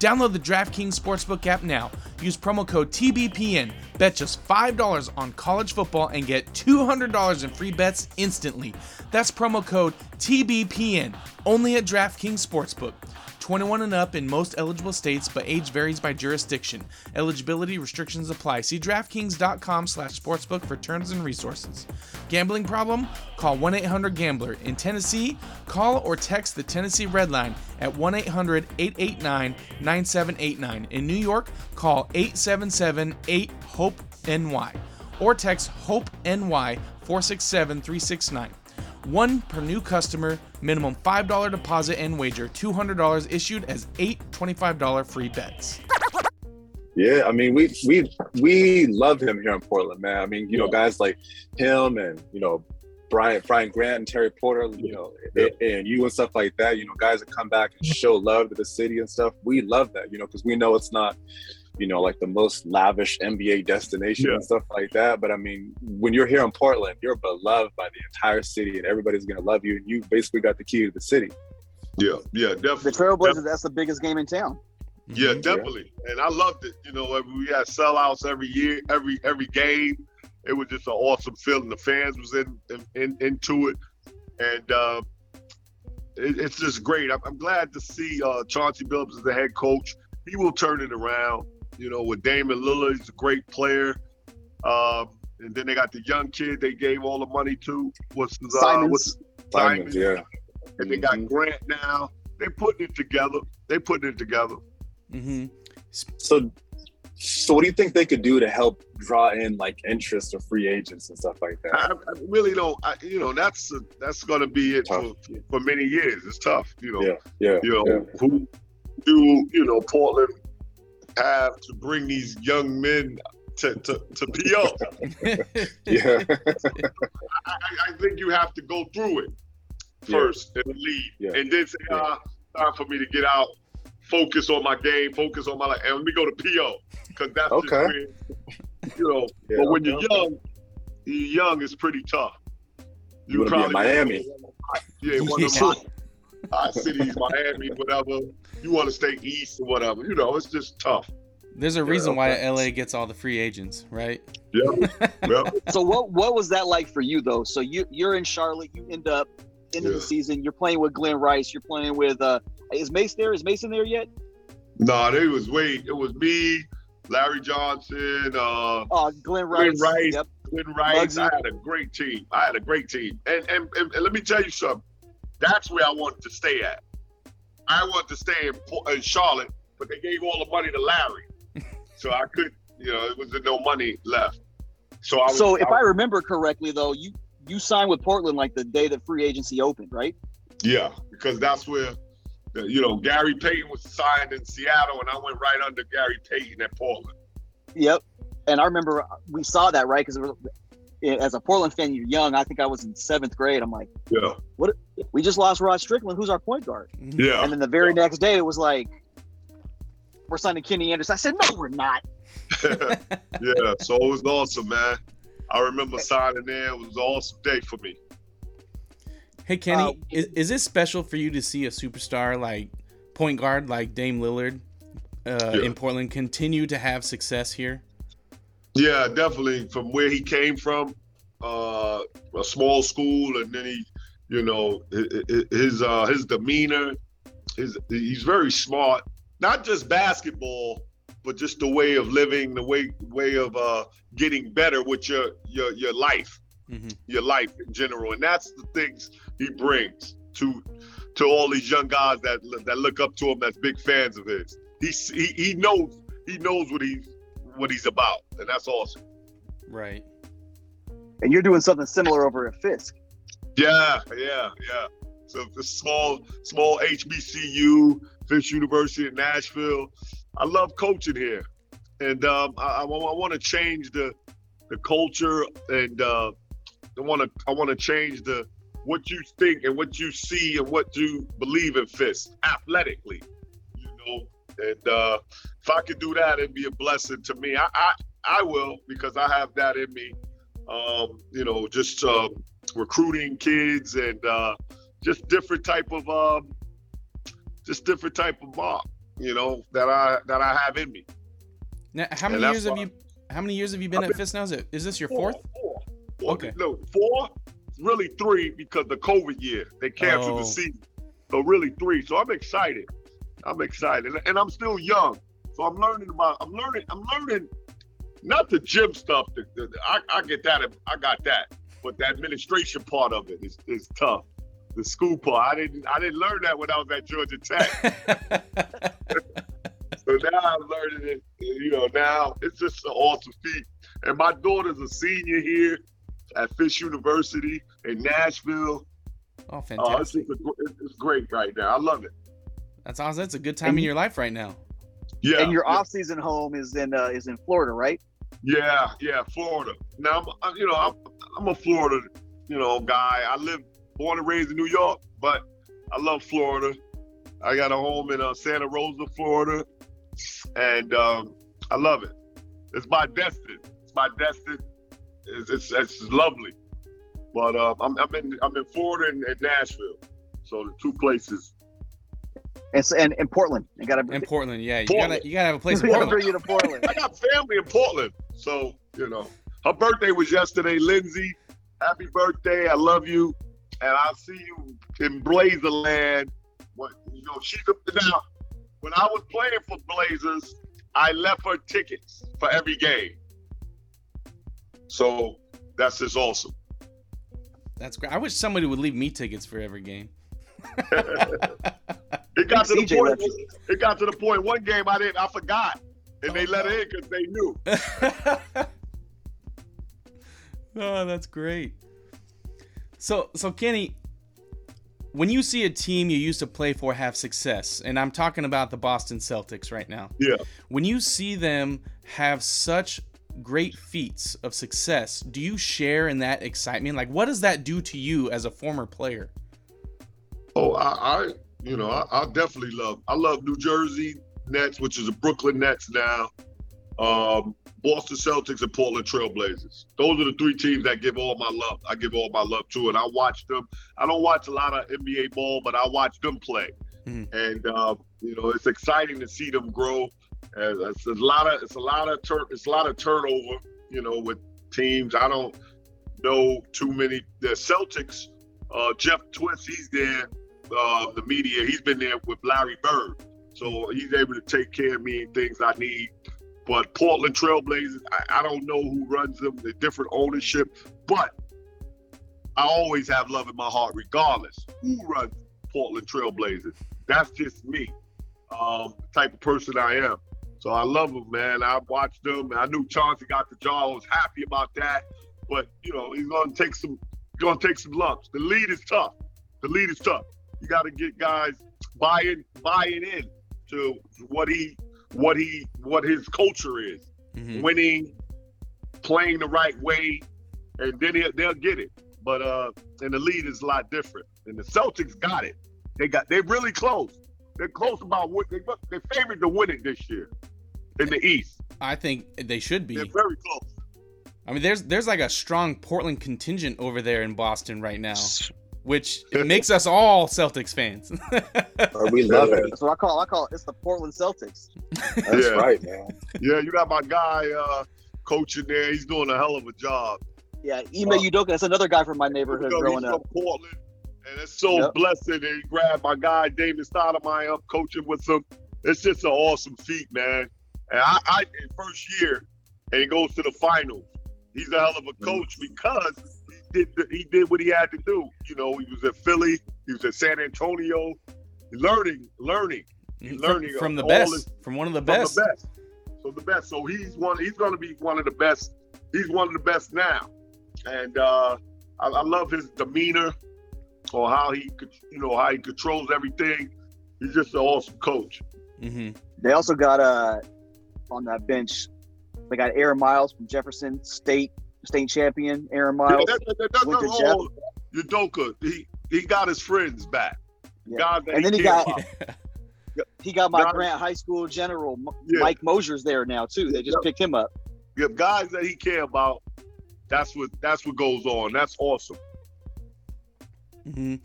Download the DraftKings Sportsbook app now. Use promo code TBPN. Bet just $5 on college football and get $200 in free bets instantly. That's promo code TBPN only at DraftKings Sportsbook. 21 and up in most eligible states, but age varies by jurisdiction. Eligibility restrictions apply. See DraftKings.com slash sportsbook for terms and resources. Gambling problem? Call 1-800-GAMBLER. In Tennessee, call or text the Tennessee Red Line at 1-800-889-9789. In New York, call 877-8-HOPE-NY or text HOPE-NY 467-369. One per new customer, minimum $5 deposit and wager, $200 issued as eight $25 free bets. Yeah, I mean, we we we love him here in Portland, man. I mean, you know, guys like him and you know Brian Brian Grant and Terry Porter, you know, and, and you and stuff like that. You know, guys that come back and show love to the city and stuff. We love that, you know, because we know it's not you know, like the most lavish NBA destination yeah. and stuff like that. But I mean, when you're here in Portland, you're beloved by the entire city and everybody's gonna love you. And you basically got the key to the city. Yeah, yeah, definitely. The Trailblazers, definitely. that's the biggest game in town. Yeah, mm-hmm. definitely. Yeah. And I loved it. You know, we had sellouts every year, every every game. It was just an awesome feeling. The fans was in, in, in into it, and uh, it, it's just great. I'm, I'm glad to see uh, Chauncey Billups as the head coach. He will turn it around. You know, with Damian Lillard, he's a great player. Um, and then they got the young kid they gave all the money to. What's the uh, what's Simons, yeah. And they got mm-hmm. Grant now. They're putting it together. They're putting it together. Mm-hmm. So, so what do you think they could do to help draw in like interest or free agents and stuff like that? I, I really don't. I, you know, that's that's going to be it for, for many years. It's tough. You know. Yeah. Yeah. You know yeah. who do you know Portland have to bring these young men to, to, to PO. yeah. I, I, think you have to go through it first yeah. and lead. Yeah. And then say, ah, time for me to get out, focus on my game, focus on my life, and let me go to PO. Because that's okay. where, you know, yeah, but when okay. you're young, you're young is pretty tough. You, you probably Miami. Yeah, one of my uh, cities, Miami, whatever you want to stay east or whatever. You know, it's just tough. There's a reason why LA gets all the free agents, right? Yeah. yeah. so what what was that like for you though? So you you're in Charlotte, you end up end yeah. the season, you're playing with Glen Rice, you're playing with uh is Mace there? Is Mason there yet? No, nah, it was wait, it was me, Larry Johnson, uh oh, Glen Rice. Glen Rice. Yep. Glen Rice. I had a great team. I had a great team. And, and, and, and let me tell you something. That's where I wanted to stay at. I wanted to stay in, in Charlotte, but they gave all the money to Larry, so I could, you know, it was no money left. So I was, So if I, I remember correctly, though, you you signed with Portland like the day that free agency opened, right? Yeah, because that's where, you know, Gary Payton was signed in Seattle, and I went right under Gary Payton at Portland. Yep, and I remember we saw that right because as a Portland fan, you're young. I think I was in seventh grade. I'm like, yeah, what? We just lost Rod Strickland. Who's our point guard? Yeah. And then the very yeah. next day, it was like, we're signing Kenny Anderson. I said, no, we're not. yeah. So it was awesome, man. I remember signing there. It was an awesome day for me. Hey Kenny, uh, is, is it special for you to see a superstar like point guard like Dame Lillard uh, yeah. in Portland continue to have success here? Yeah, definitely. From where he came from, uh, a small school, and then he, you know, his uh, his demeanor, his he's very smart. Not just basketball, but just the way of living, the way way of uh, getting better with your your your life, mm-hmm. your life in general, and that's the things he brings to to all these young guys that that look up to him, that's big fans of his. He he, he knows he knows what he's what he's about, and that's awesome. Right. And you're doing something similar over at Fisk. Yeah, yeah, yeah. So the small, small HBCU, Fisk University in Nashville. I love coaching here, and um, I, I, I want to change the the culture, and uh, I want to I want to change the what you think and what you see and what you believe in Fisk athletically. And uh, if I could do that, it'd be a blessing to me. I I, I will because I have that in me. Um, you know, just uh, recruiting kids and uh, just different type of um, just different type of mob. You know that I that I have in me. Now, how many years have you? How many years have you been I've at Fisk now? Is it? Is this your fourth? Four. Four. Okay. No, four. Really three because the COVID year they canceled Oh. the season. So really three. So I'm excited. I'm excited, and I'm still young. So I'm learning about. I'm learning. I'm learning. Not the gym stuff. The, the, the- I, I get that. I got that. But the administration part of it is, is tough. The school part. I didn't. I didn't learn that when I was at Georgia Tech. So now I'm learning it. You know, now it's just an awesome feat. And my daughter's a senior here at Fisk University in Nashville. oh, Uh, it's, fantastic! a, gr- it's great right now. I love it. That's awesome. That's a good time in your life right now. Yeah. and your yeah, off-season home is in uh, is in Florida, right? Yeah, yeah, Florida. Now, I'm, I- you know, I'm, I'm a Florida, you know, guy. I live, born and raised in New York, but I love Florida. I got a home in uh, Santa Rosa, Florida, and um, I love it. It's my destiny. It's my destiny. It's, it's, it's lovely. But uh, I'm, I'm in I'm in Florida and, and Nashville, so the two places. And so, and in Portland, you got to In Portland, yeah, you Portland. gotta you gotta have a place in we got to Portland. bring you to Portland. I got family in Portland, so you know. Her birthday was yesterday, Lindsay. Happy birthday! I love you, and I'll see you in Blazerland. What you know? She's a, now. When I was playing for Blazers, I left her tickets for every game. So that's just awesome. That's great. I wish somebody would leave me tickets for every game. It got to the CJ point. It got to the point. One game I didn't. I forgot, and they let it in because they knew. oh, that's great. So, so Kenny, when you see a team you used to play for have success, and I'm talking about the Boston Celtics right now. Yeah. When you see them have such great feats of success, do you share in that excitement? Like, what does that do to you as a former player? Oh, I, I you know, I, I definitely love. I love New Jersey Nets, which is the Brooklyn Nets now. Um, Boston Celtics and Portland Trailblazers. Those are the three teams that give all my love. I give all my love to, and I watch them. I don't watch a lot of NBA ball, but I watch them play, Mhm. and uh, you know, it's exciting to see them grow. And it's a lot of it's a lot of turn it's a lot of turnover. You know, with teams. I don't know too many. The Celtics. Uh, Jeff Twiss, he's there uh, the media. He's been there with Larry Bird, so he's able to take care of me and things I need. But Portland Trailblazers, I, I don't know who runs them. The different ownership, but I always have love in my heart, regardless who runs Portland Trailblazers. That's just me, um, type of person I am. So I love them, man. I watched them. I knew Chauncey got the job. I was happy about that. But you know, he's gonna take some, gonna take some lumps. The lead is tough. The lead is tough. You got to get guys buying buying in to what he what he what his culture is. Mhm. Winning, playing the right way, and then he'll, they'll get it. But uh, and the lead is a lot different. And the Celtics got it. They got they're really close. They're close about what they they favored to win it this year in the East. I think they should be. They're very close. I mean, there's there's like a strong Portland contingent over there in Boston right now, which makes us all Celtics fans. Uh, we love it. That's what I call. I call it. It's the Portland Celtics. That's Yeah. right, man. Yeah, you got my guy uh, coaching there. He's doing a hell of a job. Yeah, Ime Uh, Udoka. That's another guy from my neighborhood You know, growing he's up. from Portland, and it's so Yep. blessed that he grabbed my guy Damon Stoudamire up coaching with him. It's just an awesome feat, man. And I, I in first year, and he goes to the finals. He's a hell of a coach because he did he did what he had to do. You know, he was at Philly, he was at San Antonio, learning, learning from, learning from the best, this- from one of the from best. the best. So the best. So he's one. He's going to be one of the best. He's one of the best now, and uh, I, I love his demeanor, or how he, you know, how he controls everything. He's just an awesome coach. hmm They also got uh on that bench. They got Aaron Miles from Jefferson State, state champion. Aaron Yeah, Miles. that, that, that doesn't Went to hold Udoka. He he got his friends back. Yeah. Guys that And then he cared got- about. He got my Guys- Grant High School general, Yeah. Mike Moser's there now too. They just Yep. picked him up. If guys that he care about, that's what that's what goes on. That's awesome. Mm-hmm.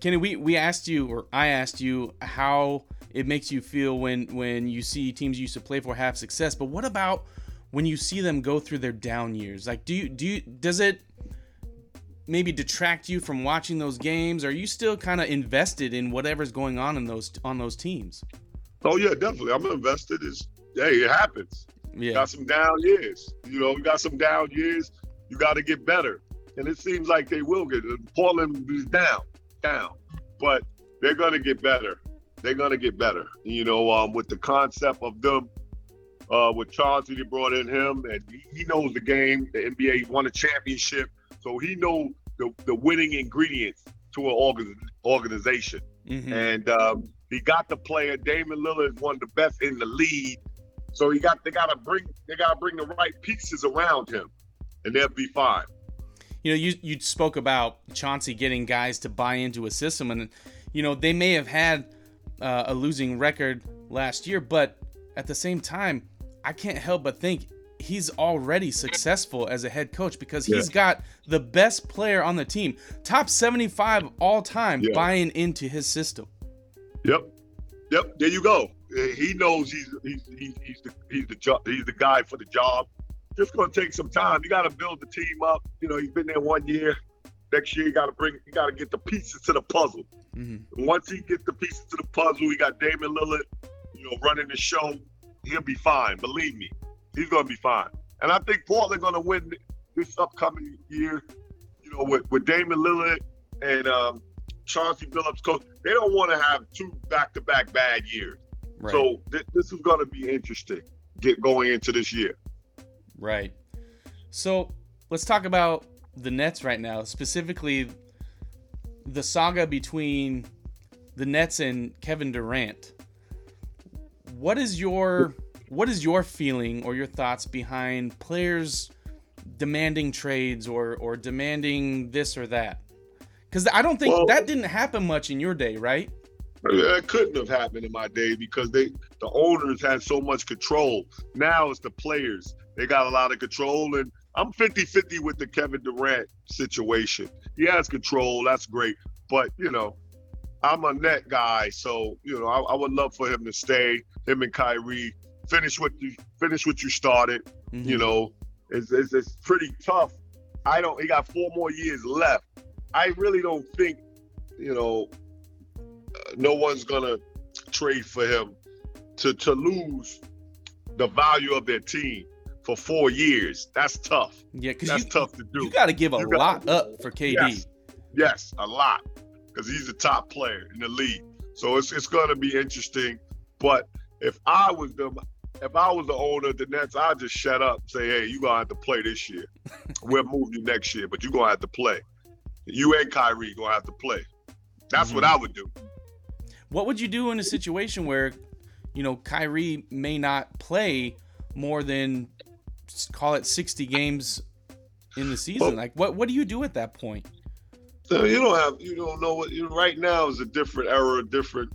Kenny, we, we asked you, or I asked you, how it makes you feel when when you see teams you used to play for have success. But what about when you see them go through their down years? Like, do you do you does it maybe detract you from watching those games? Are you still kind of invested in whatever's going on in those on those teams? Oh yeah, definitely. I'm invested. Is hey, it happens. Yeah, Got some down years. You know, we got some down years. You got to get better, and it seems like they will get. Portland is down, down, but they're gonna get better. They're gonna get better. You know, um, with the concept of them, uh, with Chauncey, they brought in him, and he, he knows the game. The NBA he won a championship, so he know the, the winning ingredients to an organ, organization. Mhm. And um, he got the player. Damian Lillard is one of the best in the league. So he got they gotta bring they gotta bring the right pieces around him, and they'll be fine. you know, you you spoke about Chauncey getting guys to buy into a system, and you know they may have had uh, a losing record last year, but at the same time, I can't help but think he's already successful as a head coach because he's got the best player on the team, top 75 all time, Yeah. buying into his system. Yep, yep. There you go. Uh, He knows he's he's he's, he's the he's the job he's the guy for the job. Just gonna take some time. You got to build the team up. You know, he's been there one year. Next year, you got to bring you got to get the pieces to the puzzle. hmm once he gets the pieces to the puzzle, we got Damian Lillard, you know, running the show. He'll be fine. Believe me, he's gonna be fine. And I think Portland gonna win this upcoming year. You know, with with Damian Lillard and um, Chauncey Billups coach, they don't want to have two back-to-back bad years. Right. So th- this is gonna be interesting. Get going into this year. Right. So let's talk about the Nets right now, specifically the saga between the Nets and Kevin Durant. What is your what is your feeling or your thoughts behind players demanding trades or or demanding this or that? Because I don't think Well- that didn't happen much in your day, right? It couldn't have happened in my day because they the owners had so much control. Now it's the players. They got a lot of control and I'm 50-50 with the Kevin Durant situation. He has control, that's great. But, you know, I'm a net guy, so you know, I, I would love for him to stay, him and Kyrie, finish what you finish what you started. Mhm. You know, it's, it's it's pretty tough. I don't he got four more years left. I really don't think, you know, uh, no one's gonna trade for him to to lose the value of their team for four years. That's tough. yeah, because That's you tough to do. you got to give a You got- lot up for KD. Yes, yes, a lot, because he's the top player in the league. So it's it's gonna be interesting. But if I was the if I was the owner of the Nets, I'd just shut up, and say, hey, you gonna have to play this year. we'll move you next year, but you're gonna have to play. You and Kyrie gonna have to play. That's what mm-hmm. I would do. What would you do in a situation where, you know, Kyrie may not play more than call it 60 games in the season? Well- like what what do you do at that point? So you don't have you don't know what you right now is a different era, a different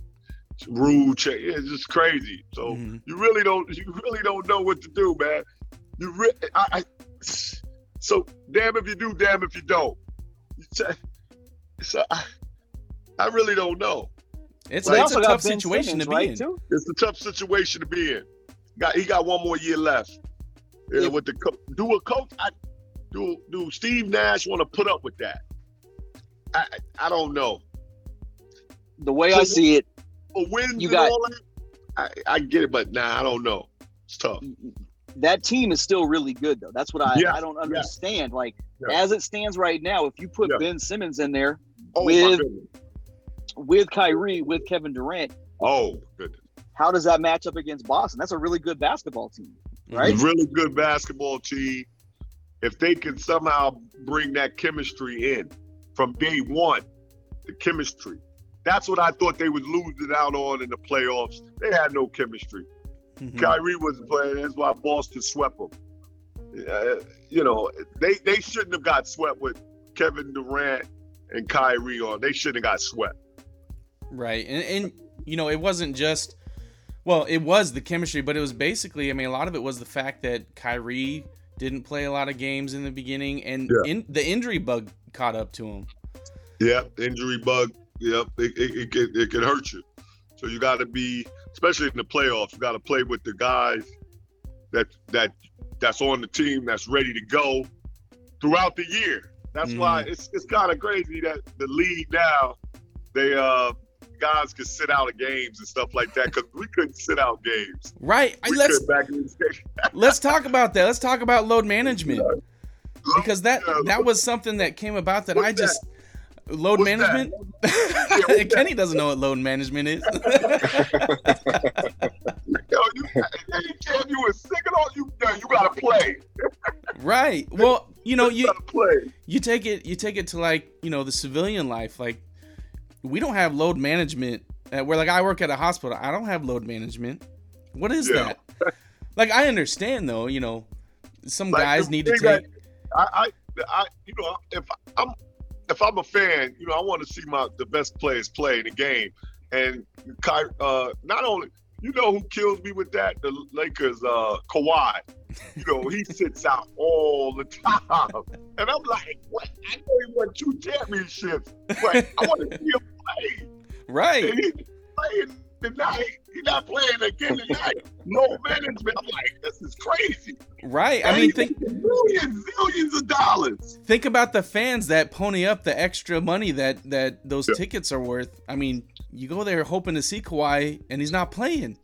rule change. It's just crazy. So Mhm. you really don't you really don't know what to do, man. You re- I, I so damn if you do, damn if you don't. You say- So I, I really don't know. It's, Well, they it's a tough situation Simmons, to be right, in. Too? It's a tough situation to be in. Got he got one more year left. Yeah, Yeah. with the co- do a coach, I, do do Steve Nash want to put up with that? I I don't know. The way So- I see it, wins You got- all that, I, I get it, but nah, I don't know. It's tough. that team is still really good though. That's what I Yes, I don't understand. Like Yeah. as it stands right now, if you put Yeah. Ben Simmons in there Oh with with Kyrie, with Kevin Durant, Oh goodness. how does that match up against Boston? That's a really good basketball team, right? Mm-hmm. Really good basketball team. If they can somehow bring that chemistry in from day one, the chemistry. That's what I thought they was losing out on in the playoffs. They had no chemistry. Mhm. Kyrie wasn't playing. That's why Boston swept them. Uh, you know, they they shouldn't have got swept with Kevin Durant and Kyrie on. They shouldn't have got swept. Right. And, and you know, it wasn't just well, it was the chemistry, but it was basically, I mean, a lot of it was the fact that Kyrie didn't play a lot of games in the beginning, and Yeah. in, the injury bug caught up to him. Yep, injury bug. Yep, it, it, it, can, it can hurt you. So you got to be, especially in the playoffs, you got to play with the guys that that that's on the team that's ready to go throughout the year. That's why it's it's kind of crazy that the league now they uh guys can sit out of games and stuff like that because we couldn't sit out games. Right. We let's back in the day. let's talk about that. Let's talk about load management because that Yeah, that was something that came about that What's I just load What's that? management. that? Kenny doesn't know what load management is. Yo, you, anytime you were sick and all, you you gotta play. right. Well, you know, you you take it you take it to like you know the civilian life like we don't have load management uh, where like i work at a hospital i don't have load management what is Yeah. that like i understand though you know some Like, guys need to that- take I, I, I, you know, if I'm, if I'm a fan, you know, I want to see my the best players play in the game. And Ky, uh, not only, you know, who kills me with that? The Lakers, uh, Kawhi. You know, he sits out all the time, and I'm like, what? I know he won two championships, but I want to see him play. right And he's playing tonight. He's not playing again tonight. No management. I'm like, this is crazy. right i And mean think making millions, zillions of dollars. think about the fans that pony up the extra money that that those Yeah. tickets are worth i mean you go there hoping to see Kawhi and he's not playing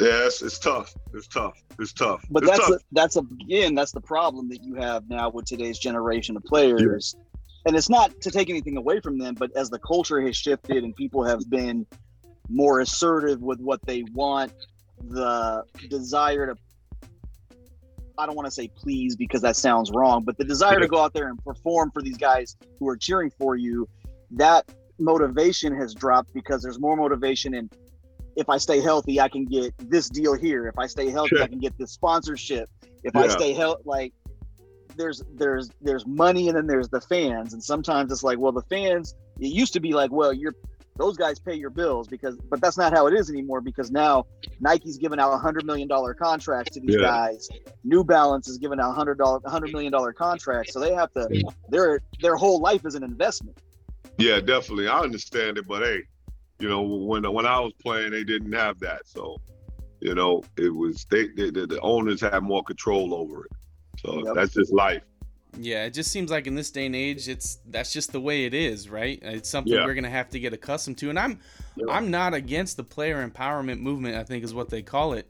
Yes, it's tough. It's tough. It's tough. But it's that's tough. a, that's again that's the problem that you have now with today's generation of players. And it's not to take anything away from them, but as the culture has shifted and people have been more assertive with what they want, the desire to I don't want to say please because that sounds wrong, but the desire to go out there and perform for these guys who are cheering for you, that motivation has dropped because there's more motivation in if I stay healthy, I can get this deal here. If I stay healthy, Sure. I can get this sponsorship. If I stay healthy, like there's there's there's money and then there's the fans, and sometimes it's like, well, the fans. It used to be like, well, you're those guys pay your bills because, but that's not how it is anymore because now Nike's giving out a hundred million dollar contracts to these Yeah. guys. New Balance is giving out a hundred dollar, hundred million dollar contracts, so they have to. Their their whole life is an investment. Yeah, definitely. I understand it, but hey, you know, when when I was playing, they didn't have that. So, you know, it was they, they the, the owners had more control over it. So Yep. that's just life. Yeah, it just seems like in this day and age, it's that's just the way it is, right? It's something Yeah. we're gonna have to get accustomed to. And I'm Yeah. I'm not against the player empowerment movement. I think is what they call it.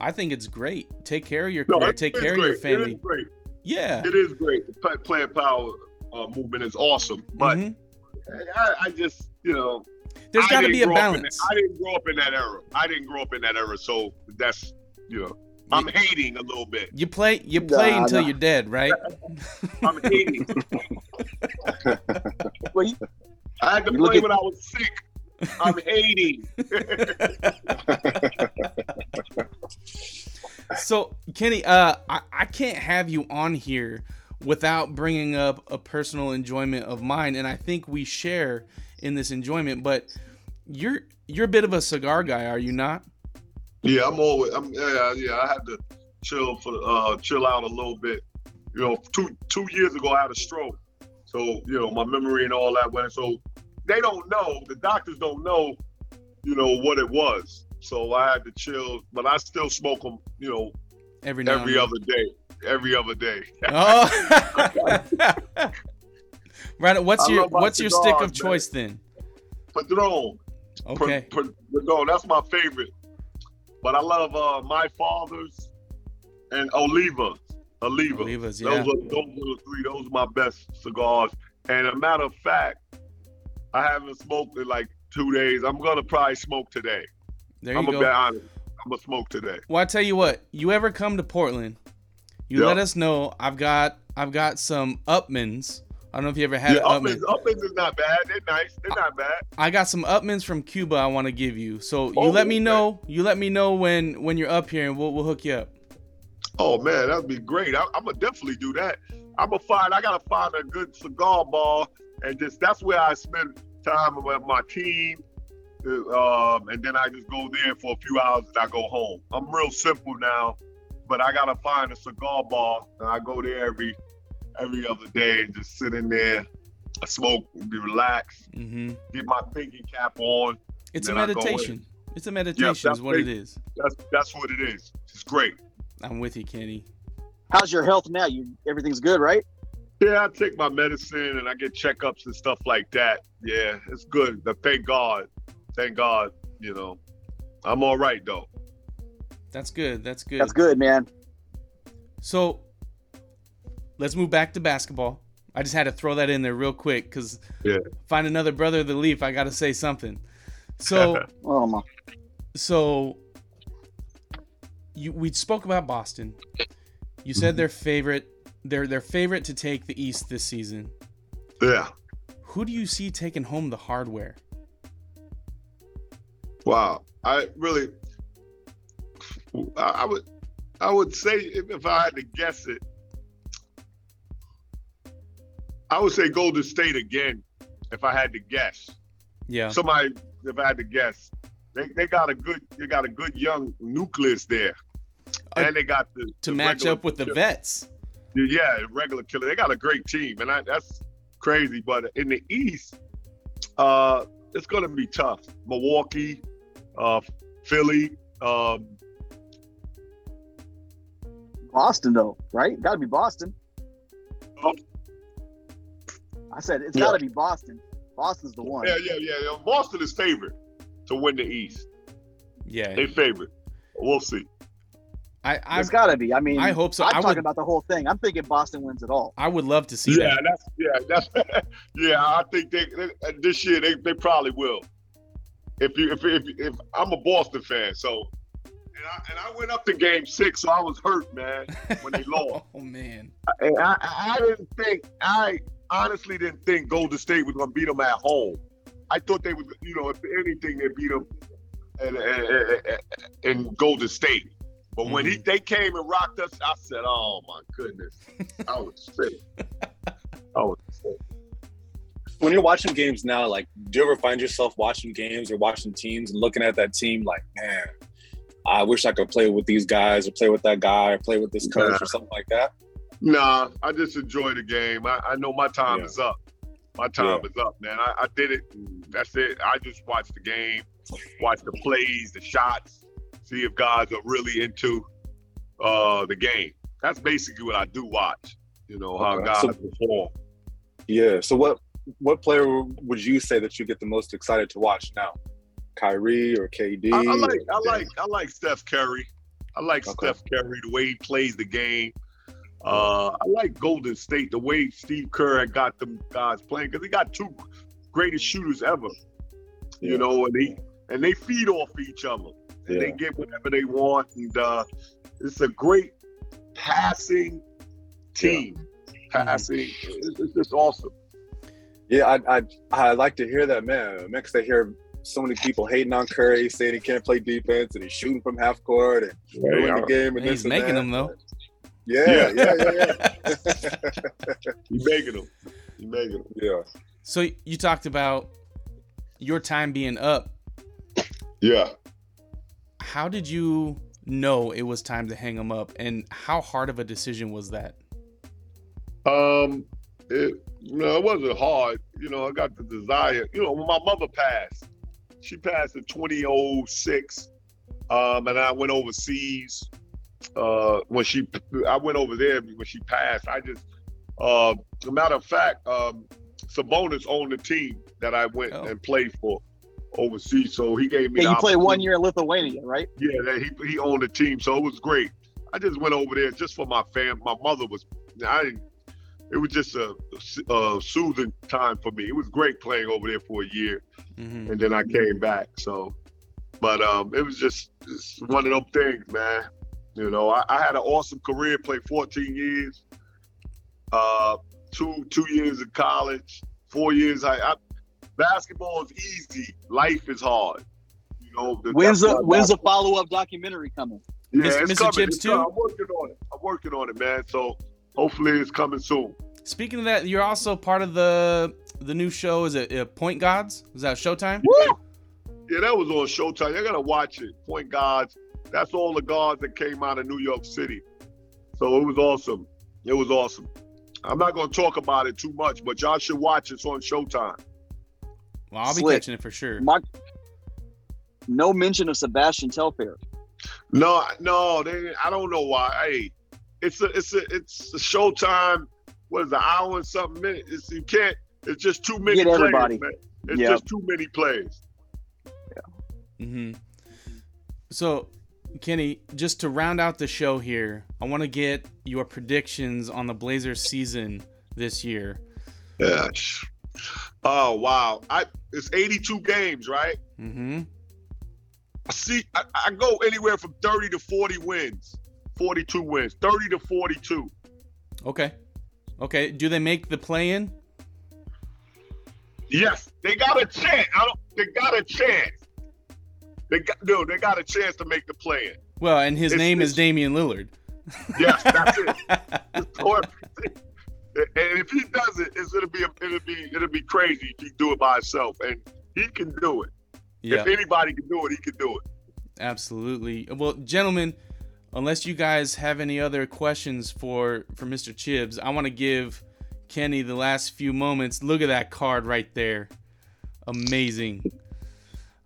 I think it's great. Take care of your No, career. it Take care of your family. is great. Yeah. It is great. The player power uh, movement is awesome, but Mhm. I, I just, you know, there's got to be a grow up in balance. that- I didn't grow up in that era. I didn't grow up in that era, so that's, you know, I'm hating a little bit. You play you play Nah, until nah. you're dead, right? I'm hating. Well, you, I had to You look play at- when I was sick. I'm hating. So Kenny, uh, I, I can't have you on here without bringing up a personal enjoyment of mine, and I think we share in this enjoyment. But you're you're a bit of a cigar guy, are you not? Yeah, I'm always. I'm yeah, yeah. I had to chill for uh chill out a little bit. You know, two two years ago I had a stroke, so you know my memory and all that went. So they don't know. The doctors don't know. You know what it was. So I had to chill, but I still smoke them. You know, Every now every other day. Every other day. Oh. right. What's I your what's your stick of choice then? Padron. Okay. Padron, that's my favorite. But I love uh, my father's and Olivas. Olivas. Olivas, Those, are, those are the three. Those are my best cigars. And a matter of fact, I haven't smoked in like two days. I'm gonna probably smoke today. There I'm you gonna be go. honest. I'm gonna smoke today. Well, I tell you what, you ever come to Portland, you Yeah. let us know. I've got I've got some Upmanns. I don't know if you ever had yeah. Upmann's, Upmann's is not bad. They're nice. They're not bad. I got some Upmanns from Cuba. I want to give you. So you Oh, let me know. You let me know when when you're up here, and we'll we'll hook you up. Oh man, that'd be great. I, I'm gonna definitely do that. I'm gonna find. I gotta find a good cigar bar, and just that's where I spend time with my team. um, and then I just go there for a few hours and I go home. I'm real simple now, but I gotta find a cigar bar and I go there every every other day and just sit in there, I smoke, be relaxed, hmm get my thinking cap on. It's a Then I go in. meditation. It's a meditation, that's is what it big. That's that's what it is. It's great. I'm with you, Kenny. How's your health now? You everything's good, right? Yeah, I take my medicine and I get checkups and stuff like that. Yeah, it's good. But thank God. Thank God, you know. I'm all right though. That's good. That's good. That's good, man. So let's move back to basketball. I just had to throw that in there real quick because Yeah. find another brother of the leaf. I got to say something. So Oh my. so you we spoke about Boston. You said mm-hmm. their favorite their their favorite to take the East this season. Yeah. Who do you see taking home the hardware? Wow. I really I, I would I would say if, if I had to guess it, I would say Golden State again, if I had to guess. Yeah. Somebody if I had to guess. They, they got a good they got a good young nucleus there. Uh, and they got the to the match up with the vets. Yeah, regular killer. They got a great team, and I, that's crazy. But in the East, uh, it's gonna be tough. Milwaukee, uh, Philly, um, Boston though, right? Got to be Boston. I said it's Yeah. got to be Boston. Boston's the one. yeah, yeah, yeah, yeah. Boston is favorite to win the East. Yeah. They favorite. We'll see. I I, it's got to be. I mean, I hope so. I'm I talking would about the whole thing. I'm thinking Boston wins it all. I would love to see yeah, that. that's yeah, that's yeah. I think they, they this year they, they probably will. If you if, if if I'm a Boston fan, so and I, and I went up to Game Six, so I was hurt, man, when they lost. oh man. And I, I didn't think I honestly didn't think Golden State was gonna beat them at home. I thought they would, you know, if anything, they beat them in, in, in Golden State. But when he mm-hmm. they came and rocked us, I said, "Oh my goodness, I was sick. I was sick." When you're watching games now, like, do you ever find yourself watching games or watching teams and looking at that team like, man, I wish I could play with these guys or play with that guy or play with this coach Nah. or something like that? Nah, I just enjoy the game. I, I know my time Yeah. is up. My time is up, man. I, I did it. That's it. I just watch the game, watch the plays, the shots, see if guys are really into uh, the game. That's basically what I do watch. You know how Okay. guys So- perform. Yeah. So what what player would you say that you get the most excited to watch now? Kyrie or KD? I, I like I like I like Steph Curry. I like Okay. Steph Curry the way he plays the game. Uh, I like Golden State the way Steve Kerr had got them guys playing because he got two greatest shooters ever. Yeah. You know, and he and they feed off each other and they get whatever they want. And uh, it's a great passing team. Passing, it's, it's just awesome. Yeah, I I I like to hear that, man. Next, I hear so many people hating on Curry, saying he can't play defense and he's shooting from half court and ruining the game. And He's this and making that. them though. Yeah, yeah, yeah, yeah. You making them. You making them. yeah. So you talked about your time being up. Yeah. How did you know it was time to hang him up, and how hard of a decision was that? Um, it, you know, it wasn't hard. You know, I got the desire. You know, when my mother passed, she passed in 2006, um, and I went overseas. Uh, when she, I went over there when she passed. I just, uh, as a matter of fact, um, Sabonis owned the team that I went Oh. and played for overseas. So he gave me. Yeah, you played one year in Lithuania, right? Yeah, that he he owned the team, so it was great. I just went over there just for my fam. My mother was. I didn't. It was just a, a soothing time for me. It was great playing over there for a year, hmm and then I came back. So, but um, it was just, just one of them things, man. You know, I, I had an awesome career. Played 14 years. Uh, two two years in college, four years. I, I basketball is easy. Life is hard. You know. the- When's the when's the follow up documentary coming? yeah, Mis- it's Mr. coming. Chibbs It's too? coming. I'm working on it. I'm working on it, man. So hopefully it's coming soon. Speaking of that, you're also part of the the new show. Is it uh, Point Gods? Is that Showtime? Woo! Yeah, that was on Showtime. You gotta watch it. Point guards. That's all the guards that came out of New York City. So it was awesome. It was awesome. I'm not gonna talk about it too much, but y'all should watch it. It's on Showtime. Well, I'll be Slick. catching it for sure. My, no mention of Sebastian Telfair. No, no, they, I don't know why. Hey, it's a, it's a, it's a Showtime. What is it, an hour and something minutes? It's, you can't. It's just too many Get players, everybody. man. It's Yep. just too many plays. Yeah. Mm hmm So, Kenny, just to round out the show here, I want to get your predictions on the Blazers season this year. Yeah. Oh wow! I it's 82 games, right? hmm I see. I, I go anywhere from 30 to 40 wins, 42 wins, 30 to 42. Okay. Okay. Do they make the play in? Yes, they got a chance. I don't. They got a chance. They got no. They got a chance to make the play in. Well, and his It's- name is Damian Lillard. Yes, that's it. And if he does it, it's gonna be it'll be it'll be crazy if he do it by himself, and he can do it. yeah, If anybody can do it, he can do it. absolutely. Well, gentlemen, unless you guys have any other questions for for Mr. Chibbs, I want to give Kenny the last few moments. Look at that card right there. Amazing.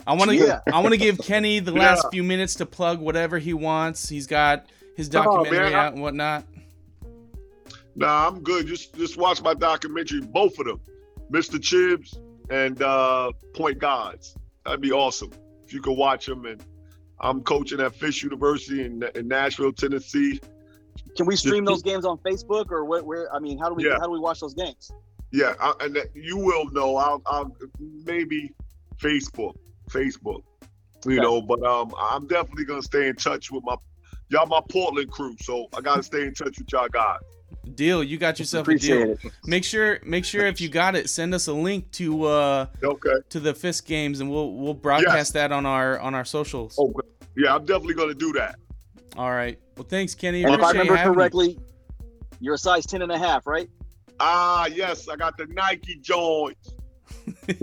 I want to Yeah. I want to give Kenny the last Yeah. few minutes to plug whatever he wants. He's got his documentary I- out and whatnot. Nah, I'm good. Just just watch my documentary, both of them, Mr. Chibbs and uh, Point Guards. That'd be awesome if you could watch them. And I'm coaching at Fisk University in, in Nashville, Tennessee. Can we stream those games on Facebook or where? where I mean, how do we Yeah. how do we watch those games? Yeah, I, and that, you will know. I'll, I'll maybe Facebook, Facebook. You Okay. know, but um, I'm definitely gonna stay in touch with my y'all, my Portland crew. So I gotta stay in touch with y'all guys. Deal, you got yourself a deal. it. Make sure make sure if you got it, send us a link to uh Okay. to the Fisk games and we'll we'll broadcast that on our on our socials. Oh, yeah, I'm definitely gonna do that. All right. Well, thanks, Kenny. And if I remember having me. correctly, you're a size 10 and a half, right? Ah, yes, I got the Nike joints.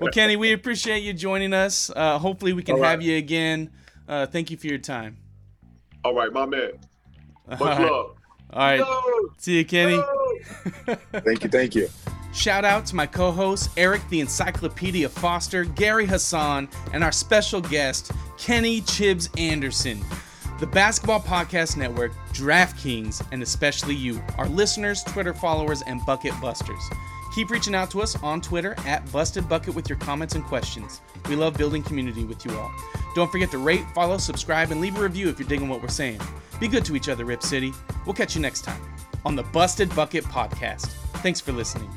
well, Kenny, we appreciate you joining us. Uh, hopefully, we can All right. have you again. Uh, thank you for your time. All right, my man. All Much right. love. All right. Yo, See you, Kenny. yo. Thank you, thank you. Shout out to my co hosts, Eric the Encyclopedia Foster, Gary Hassan, and our special guest, Kenny Chibbs Anderson. The Basketball Podcast Network, DraftKings, and especially you, our listeners, Twitter followers, and Bucket Busters. Keep reaching out to us on Twitter at Busted Bucket with your comments and questions. We love building community with you all. Don't forget to rate, follow, subscribe, and leave a review if you're digging what we're saying. Be good to each other, Rip City. We'll catch you next time on the Busted Bucket Podcast. Thanks for listening.